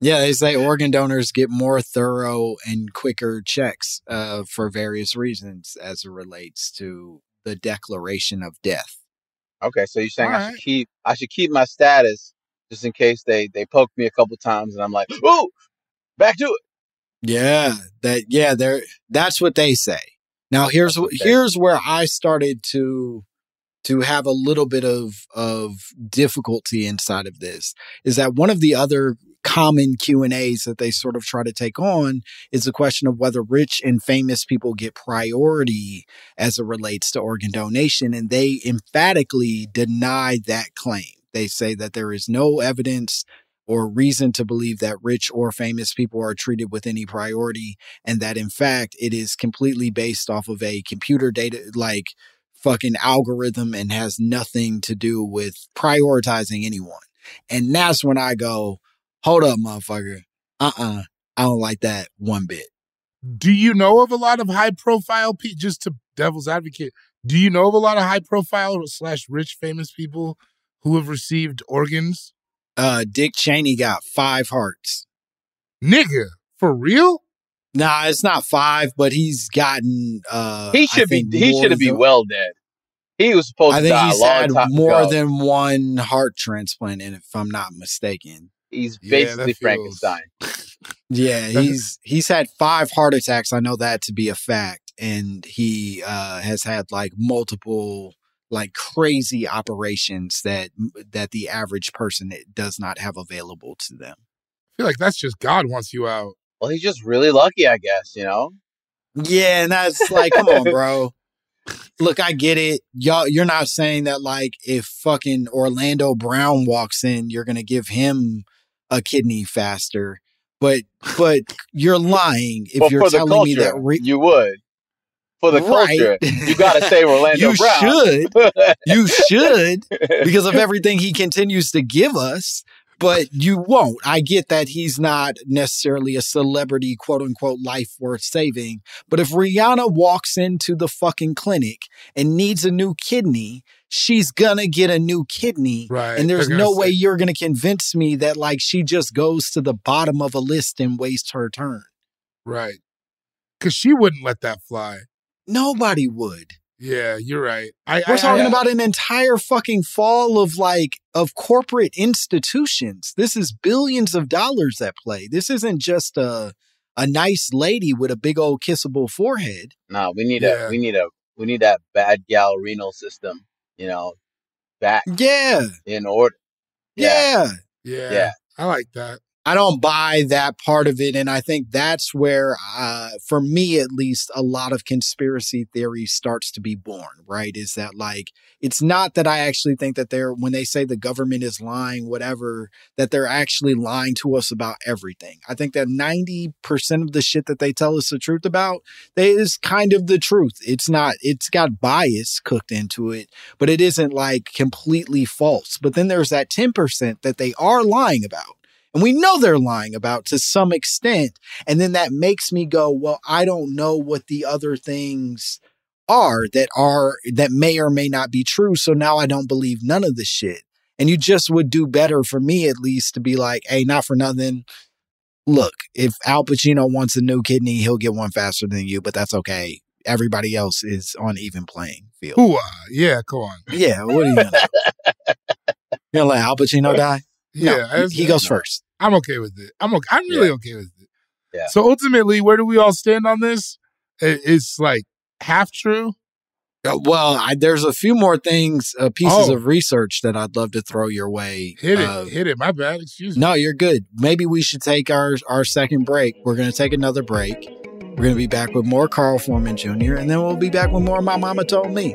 yeah, they say organ donors get more thorough and quicker checks uh, for various reasons as it relates to the declaration of death. Okay, so you're saying I Alright. should keep I should keep my status just in case they they poke me a couple times and I'm like, ooh, back to it. Yeah, that yeah, they're that's what they say. Now here's That's what wh- they- here's where I started to to have a little bit of of difficulty inside of this is that one of the other common Q&As that they sort of try to take on is the question of whether rich and famous people get priority as it relates to organ donation and they emphatically deny that claim. They say that there is no evidence or reason to believe that rich or famous people are treated with any priority and that in fact it is completely based off of a computer data like fucking algorithm and has nothing to do with prioritizing anyone. And that's when I go, hold up, motherfucker. Uh uh I don't like that one bit. Do you know of a lot of high profile people, just to devil's advocate, do you know of a lot of high profile slash rich famous people who have received organs? Uh, Dick Cheney got five hearts. Nigga, for real? Nah, it's not five, but he's gotten. uh He I should be he should be than- well dead. He was supposed I to think die a he's long had time more ago. than one heart transplant, in, if I'm not mistaken. He's Yeah, basically feels- Frankenstein. (laughs) Yeah, (laughs) he's he's had five heart attacks. I know that to be a fact, and he uh, has had like multiple like crazy operations that that the average person eh, does not have available to them. I feel like that's just God wants you out. Well, he's just really lucky, I guess. You know. Yeah, and that's like, come on, bro. Look, I get it. Y'all, you're not saying that like if fucking Orlando Brown walks in, you're gonna give him a kidney faster. But but you're lying if but you're for the telling me that re- you would. For the Right. culture, you got to say Orlando you Brown. should. (laughs) You should because of everything he continues to give us. But you won't. I get that he's not necessarily a celebrity, quote unquote, life worth saving. But if Rihanna walks into the fucking clinic and needs a new kidney, she's gonna get a new kidney. Right. And there's They're no way you're gonna convince me that like she just goes to the bottom of a list and wastes her turn. Right. Because she wouldn't let that fly. Nobody would. Yeah, you're right. I, We're I- talking I- about an entire fucking fall of like of corporate institutions. This is billions of dollars at play. This isn't just a a nice lady with a big old kissable forehead. No, we need Yeah. a we need a we need that bad gal renal system. You know, back Yeah. in order. Yeah. Yeah, Yeah. I like that. I don't buy that part of it. And I think that's where, uh, for me at least, a lot of conspiracy theory starts to be born, right? Is that like, it's not that I actually think that they're, when they say the government is lying, whatever, that they're actually lying to us about everything. I think that 90% of the shit that they tell us the truth about, is kind of the truth. It's not, it's got bias cooked into it, but it isn't like completely false. But then there's that 10% that they are lying about. And we know they're lying about to some extent. And then that makes me go, well, I don't know what the other things are that are, that may or may not be true. So now I don't believe none of the shit. And you just would do better for me, at least, to be like, hey, not for nothing. Look, if Al Pacino wants a new kidney, he'll get one faster than you, but that's okay. Everybody else is on even playing field. Hooah. Uh, yeah, come on. Yeah, what are you gonna? You're gonna let Al Pacino die? No, Yeah, he- he goes first. I'm okay with it. I'm okay. I'm really okay with it. Yeah. So ultimately, where do we all stand on this? It's like half true. Uh, Well, I, there's a few more things, uh, pieces Oh. of research that I'd love to throw your way. Hit it. Uh, hit it. My bad. Excuse me. no, you're good. Maybe we should take our our second break. We're gonna take another break. We're gonna be back with more Carl Foreman Jr. and then we'll be back with more My Momma Told Me.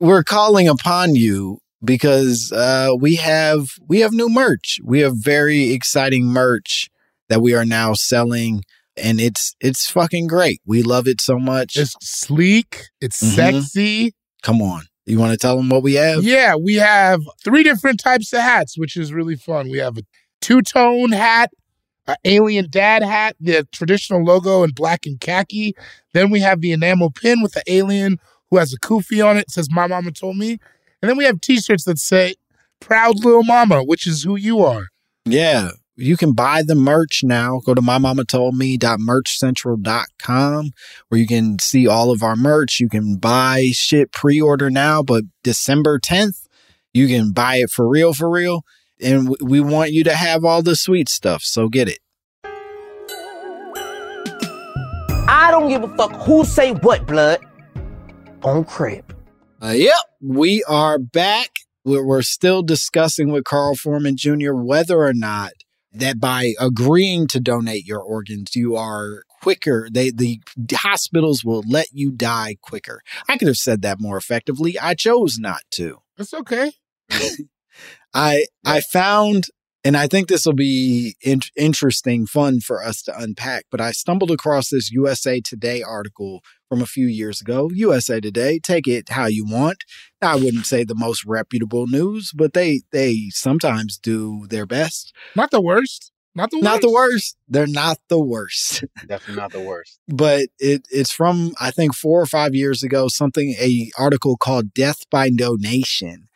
we're calling upon you because uh, we have we have new merch. We have very exciting merch that we are now selling, and it's it's fucking great. We love it so much. It's sleek. It's Mhm. sexy. Come on, you want to tell them what we have? Yeah, we have three different types of hats, which is really fun. We have a two tone hat, an alien dad hat, the traditional logo in black and khaki. Then we have the enamel pin with the alien who has a kufi on it. It says, My mama told me. And then we have t shirts that say, Proud Little Mama, which is who you are. Yeah. You can buy the merch now. Go to mymommatoldme.merchcentral.com where you can see all of our merch. You can buy shit pre order now, but December 10th, you can buy it for real, for real. And w- we want you to have all the sweet stuff. So get it. I don't give a fuck who say what, blood. On crib. Uh, yep, we are back. We're, we're still discussing with Carl Foreman Jr. whether or not that by agreeing to donate your organs, you are quicker. They the hospitals will let you die quicker. I could have said that more effectively. I chose not to. That's okay. (laughs) I I found, and I think this will be in- interesting, fun for us to unpack. But I stumbled across this USA Today article from a few years ago. USA Today, take it how you want. I wouldn't say the most reputable news, but they they sometimes do their best. Not the worst. Not the worst. Not the worst. They're not the worst. Definitely not the worst. (laughs) but it it's from I think four or five years ago. Something a article called "Death by Donation,"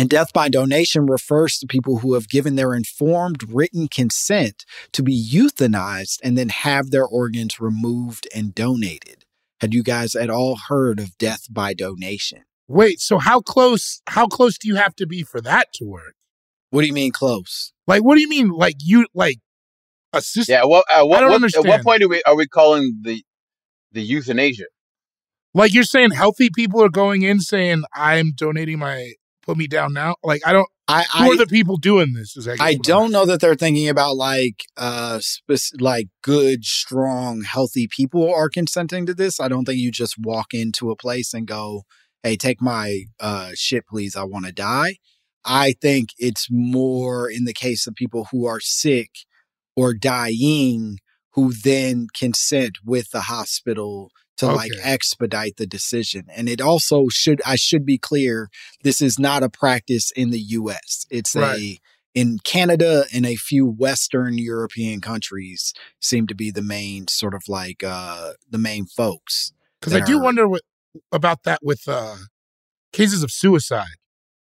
and death by donation refers to people who have given their informed written consent to be euthanized and then have their organs removed and donated. Had you guys at all heard of death by donation? Wait, so how close how close do you have to be for that to work? What do you mean close? Like what do you mean like you like assist Yeah. Well, uh, I what, don't what, at what point are we are we calling the the euthanasia? Like you're saying healthy people are going in saying I'm donating my put me down now? Like I don't I who I, are the people doing this? Is I, I I'm don't know that they're thinking about like uh spec- like good, strong, healthy people are consenting to this. I don't think you just walk into a place and go, "Hey, take my uh shit please, I want to die." I think it's more in the case of people who are sick or dying who then consent with the hospital to like expedite the decision. And it also should I should be clear, this is not a practice in the US. It's a in Canada and a few Western European countries seem to be the main sort of like uh the main folks. Because I do are- wonder what about that with uh cases of suicide.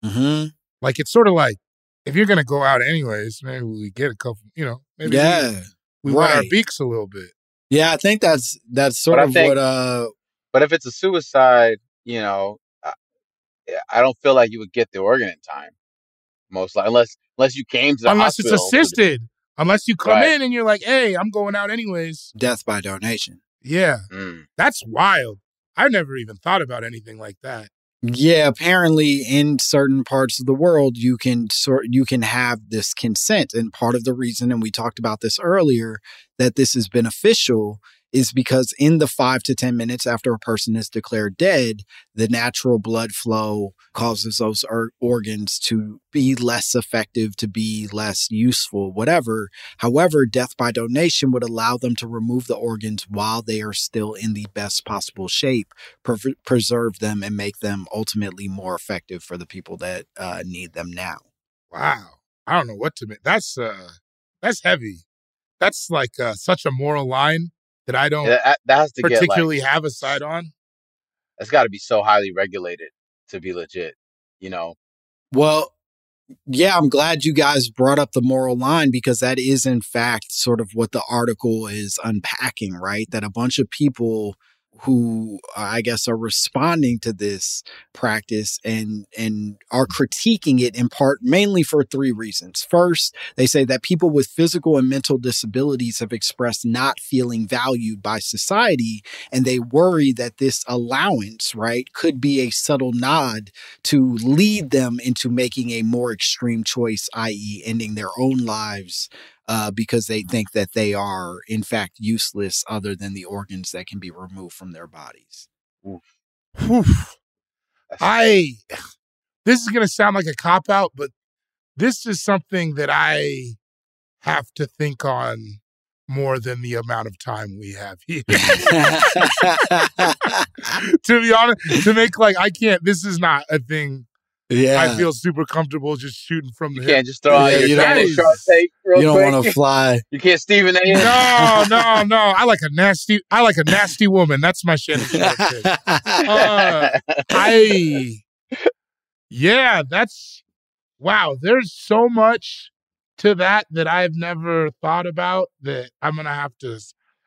Mhm. Like it's sort of like if you're gonna go out anyways, maybe we get a couple. You know, maybe we- Yeah. we, wet our beaks a little bit. Yeah, I think that's that's sort But I of think- what uh But if it's a suicide, you know, I, I don't feel like you would get the organ in time. Most likely, unless unless you came to the Unless it's hospital to- assisted. Unless you come Right. in and you're like, hey, I'm going out anyways. death by donation. Yeah, Mm. that's wild. I've never even thought about anything like that. Yeah, apparently in certain parts of the world you can sort you can have this consent and part of the reason and we talked about this earlier that this is beneficial is because in the five to 10 minutes after a person is declared dead, the natural blood flow causes those or- organs to be less effective, to be less useful, whatever. However, death by donation would allow them to remove the organs while they are still in the best possible shape, pre- preserve them, and make them ultimately more effective for the people that uh, need them now. Wow. I don't know what to make. That's uh that's heavy. That's like uh, such a moral line that I don't that, that has to get like particularly have a side on. that's got to be so highly regulated to be legit. You know, Well, yeah, I'm glad you guys brought up the moral line because that is, in fact, sort of what the article is unpacking, right? That a bunch of people who I guess are responding to this practice and and are mm-hmm. critiquing it in part mainly for three reasons. First, they say that people with physical and mental disabilities have expressed not feeling valued by society and they worry that this allowance, right, could be a subtle nod to lead them into making a more extreme choice, i.e., ending their own lives uh, because they think that they are, in fact, useless other than the organs that can be removed from their bodies. Whew. I this is gonna sound like a cop out, but this is something that I have to think on more than the amount of time we have here. (laughs) (laughs) to be honest, to make like I can't. This is not a thing. Yeah. I feel super comfortable just shooting from the you hip. can't just throw out Yeah, your you don't- Shannon tape real you don't want to (laughs) fly. You can't Stephen A. No, no, no. I like a nasty. I like a nasty woman. That's my Shannon Sharpe pick. Uh, I, yeah, that's wow. There's so much to that that I've never thought about that I'm gonna have to.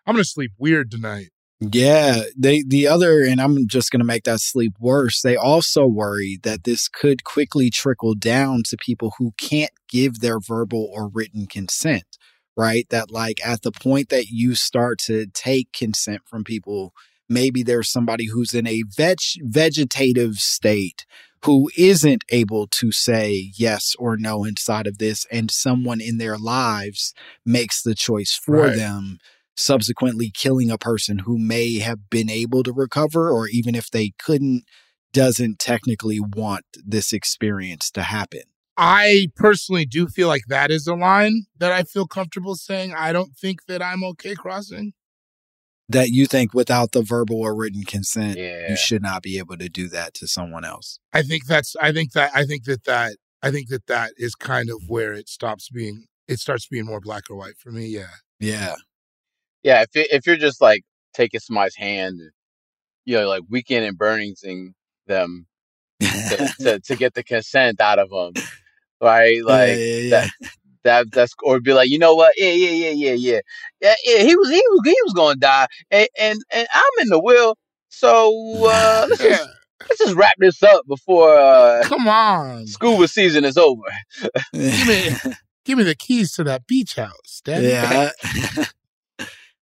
I'm gonna sleep weird tonight. Yeah, they the other, and I'm just going to make that sleep worse. They also worry that this could quickly trickle down to people who can't give their verbal or written consent, right? That like at the point that you start to take consent from people, maybe there's somebody who's in a veg vegetative state who isn't able to say yes or no inside of this, and someone in their lives makes the choice for Right. them subsequently killing a person who may have been able to recover or even if they couldn't doesn't technically want this experience to happen I personally do feel like that is a line that I feel comfortable saying. I don't think that I'm okay crossing. that you think without the verbal or written consent Yeah. you should not be able to do that to someone else I think that's. I think that. I think that that. I think that that is kind of where it stops being. It starts being more black or white for me. Yeah. yeah yeah, if it, if you're just like taking somebody's hand, you know, like weekend at Bernie's-ing them to, to to get the consent out of them, right? (laughs) Like yeah, yeah, yeah. that that that's or be like, you know what? Yeah, yeah, yeah, yeah, yeah, yeah. yeah he was he was he was gonna die, and and, and I'm in the will, so uh, let's just (laughs) let's just wrap this up before uh, Come on. scuba season is over. Give me, (laughs) give me the keys to that beach house, Daddy. yeah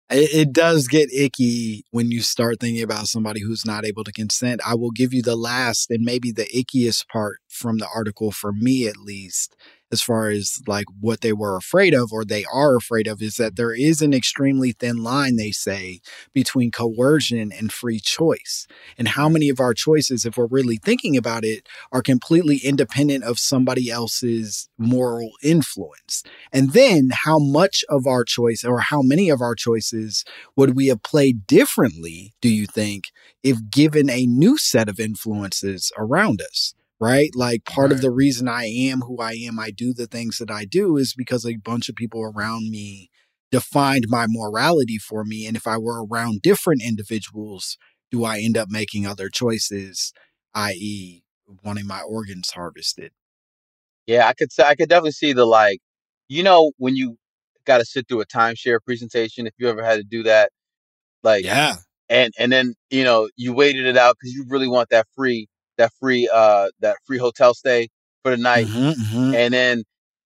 it, does get icky when you start thinking about somebody who's not able to consent. I will give you the last and maybe the ickiest part from the article for me at least as far as like what they were afraid of or they are afraid of is that there is an extremely thin line they say between coercion and free choice and how many of our choices if we're really thinking about it are completely independent of somebody else's moral influence and then how much of our choice or how many of our choices would we have played differently, do you think, if given a new set of influences around us? Right? Like part of the reason I am who I am, I do the things that I do is because a bunch of people around me defined my morality for me. And if I were around different individuals, do I end up making other choices, i.e., wanting my organs harvested? Yeah, I could say I could definitely see the like, you know, when you got to sit through a timeshare presentation. If you ever had to do that, like, Yeah. and and then you know you waited it out because you really want that free that free uh that free hotel stay for the night, Mhm, mhm. and then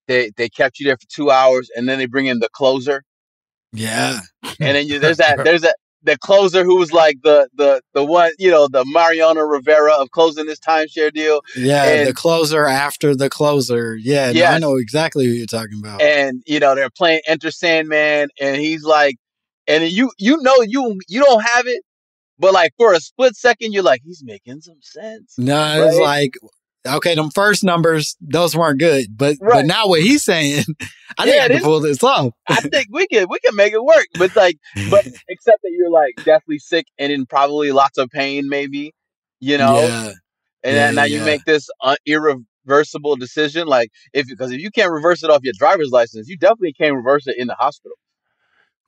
they they kept you there for two hours, and then they bring in the closer, Yeah. and then you (laughs) there's that there's that the closer who was like the the the one you know the Mariano Rivera of closing this timeshare deal, Yeah, the closer after the closer. Yeah, no, I know exactly who you're talking about. and you know they're playing Enter Sandman, and he's like, and you you know you you don't have it, but like for a split second, you're like, he's making some sense. No, it's Right. like okay, them first numbers, those weren't good. But but now what he's saying, (laughs) I think Yeah, I can pull this off. I think we can we can make it work, but like, but (laughs) except that you're like deathly sick and in probably lots of pain, maybe, you know. Yeah. and Yeah, then now you make this uh, irreversible decision like if because if you can't reverse it off your driver's license you definitely can't reverse it in the hospital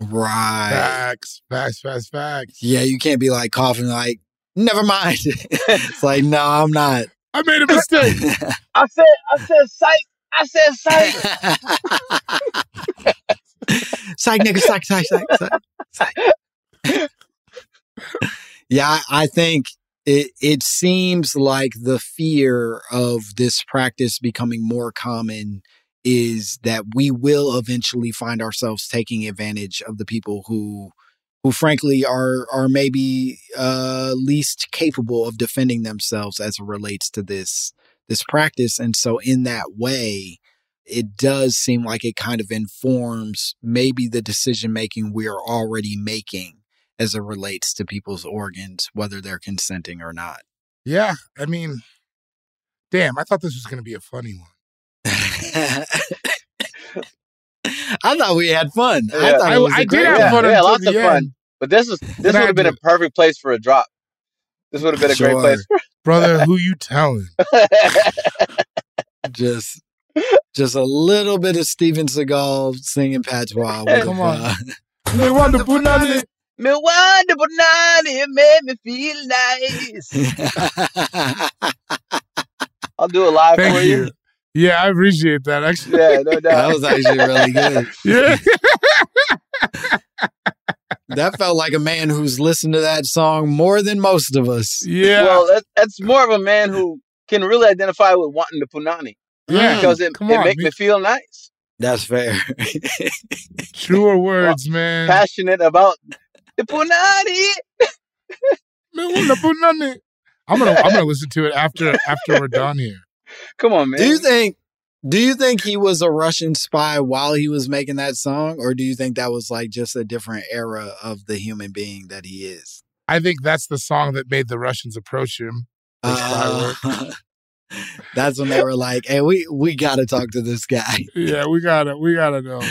Right. Facts, facts, facts, facts. Yeah, you can't be like coughing like, never mind. (laughs) it's like, no, I'm not. I made a mistake. (laughs) i said i said psych i said psych (laughs) psych nigga, psych, psych, psych, psych. psych. yeah, I, I think it it seems like the fear of this practice becoming more common is that we will eventually find ourselves taking advantage of the people who who frankly are are maybe uh least capable of defending themselves as it relates to this this practice and so in that way it does seem like it kind of informs maybe the decision making we are already making as it relates to people's organs whether they're consenting or not Yeah, I mean, damn, I thought this was going to be a funny one. (laughs) I thought we had fun. I Yeah. thought I- it was a I did have one. yeah, fun yeah lots of the fun end. but this is this would have been a perfect place for a drop this would have been a great place (laughs) Brother, who you telling? (laughs) just just a little bit of Steven Seagal singing patois. would Come on. uh, They want to put on it. me wonderful night it made me feel nice i'll do it live Thank for you. you Yeah, I appreciate that. Actually, yeah no (laughs) doubt that was actually really good. (laughs) yeah. (laughs) That felt like a man who's listened to that song more than most of us. Yeah. well that, that's more of a man who can really identify with wanting the punani mm, yeah. because it, Come it on, make me feel nice That's fair. Truer words, man. passionate about the punani Man, wanna put. I'm gonna I'm gonna listen to it after after we're done here. (laughs) come on man do you think do you think he was a Russian spy while he was making that song? Or do you think that was like just a different era of the human being that he is? I think that's the song that made the Russians approach him. for spy work. Uh, (laughs) that's when they were like, "Hey, we we got to talk to this guy." (laughs) Yeah, we gotta we gotta know.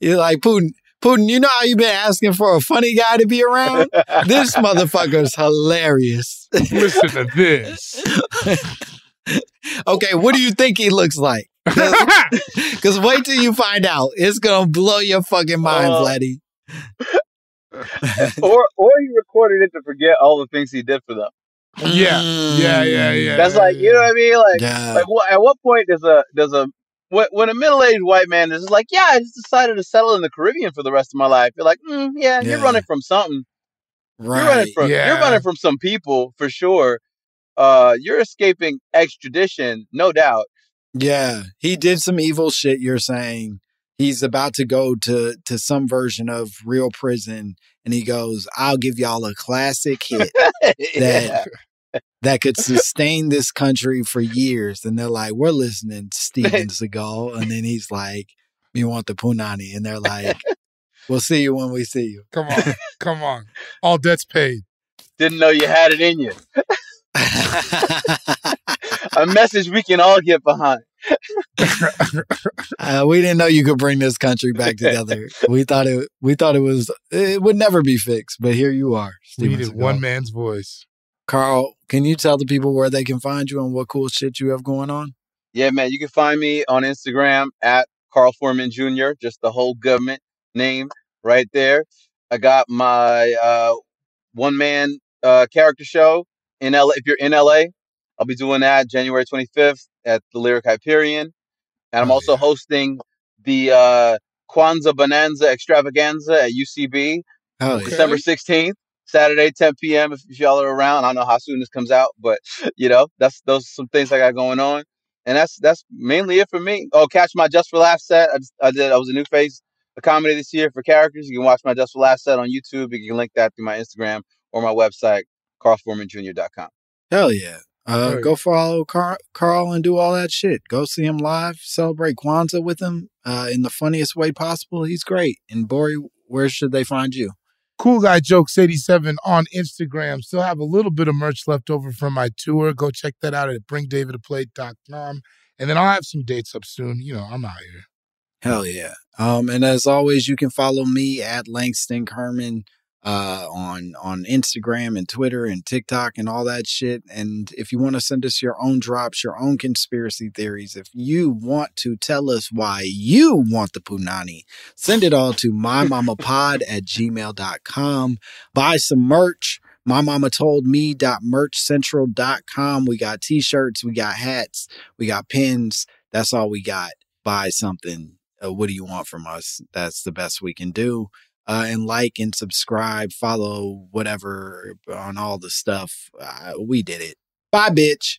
You're like Putin. Putin, you know how you've been asking for a funny guy to be around? this motherfucker's hilarious. Listen to this. Okay, what do you think he looks like? (laughs) Because wait till you find out. It's gonna blow your fucking mind, Uh, Vladdy. (laughs) or or he recorded it to forget all the things he did for them. yeah, yeah, yeah, yeah. That's like you know what I mean. Like, Yeah. like what, at what point does a does a when, when a middle aged white man is like, yeah, I just decided to settle in the Caribbean for the rest of my life. You're like, mm, yeah, you're running from something. You're Right. running from Yeah. you're running from some people for sure. Uh, you're escaping extradition, no doubt. Yeah, he did some evil shit. You're saying he's about to go to to some version of real prison, and he goes, "I'll give y'all a classic hit (laughs) yeah. that that could sustain this country for years." And they're like, "We're listening to Steven (laughs) Seagal," and then he's like, "We want the punani," and they're like, (laughs) "We'll see you when we see you." come on, come on. All debts paid. Didn't know you had it in you. (laughs) A message we can all get behind. Uh, we didn't know you could bring this country back (laughs) together. we thought it. We thought it was. It would never be fixed, but here you are. We Steven needed Seagal. one man's voice. Carl, can you tell the people where they can find you and what cool shit you have going on? Yeah, man, you can find me on Instagram at Carl Foreman Jr., just the whole government name right there. I got my uh, one man uh, character show in LA. If you're in LA, I'll be doing that January 25th at the Lyric Hyperion. And I'm Oh, also hosting the uh, Kwanzaa Bonanza Extravaganza at UCB Oh, Okay. December 16th, Saturday, 10 p.m. If, if y'all are around, I don't know how soon this comes out, but you know, that's those are some things I got going on, and that's that's mainly it for me. Oh, catch my Just for Laugh set. I, just, I did. I was a new face a comedy this year for characters. You can watch my Just for Laugh set on YouTube. You can link that through my Instagram or my website, carlforemanjr.com. Hell yeah. Uh, Hell go follow Car- Carl and do all that shit. Go see him live. Celebrate Kwanzaa with him uh, in the funniest way possible. He's great. And Gborie where should they find you? Cool Guy Jokes 87 on Instagram. Still have a little bit of merch left over from my tour. Go check that out at bringdavidaplate.com. And then I'll have some dates up soon. You know, I'm out here. Hell yeah. Um, and as always, you can follow me at Langston Kerman uh, on on Instagram and Twitter and TikTok and all that shit. And if you want to send us your own drops, your own conspiracy theories, if you want to tell us why you want the punani, send it all to mymamapod at gmail.com. Buy some merch. My mama told me.merchcentral.com. We got t-shirts, we got hats, we got pins. That's all we got. Buy something. Uh, what do you want from us? That's the best we can do uh, and like and subscribe, follow whatever on all the stuff. Uh, we did it. Bye, bitch.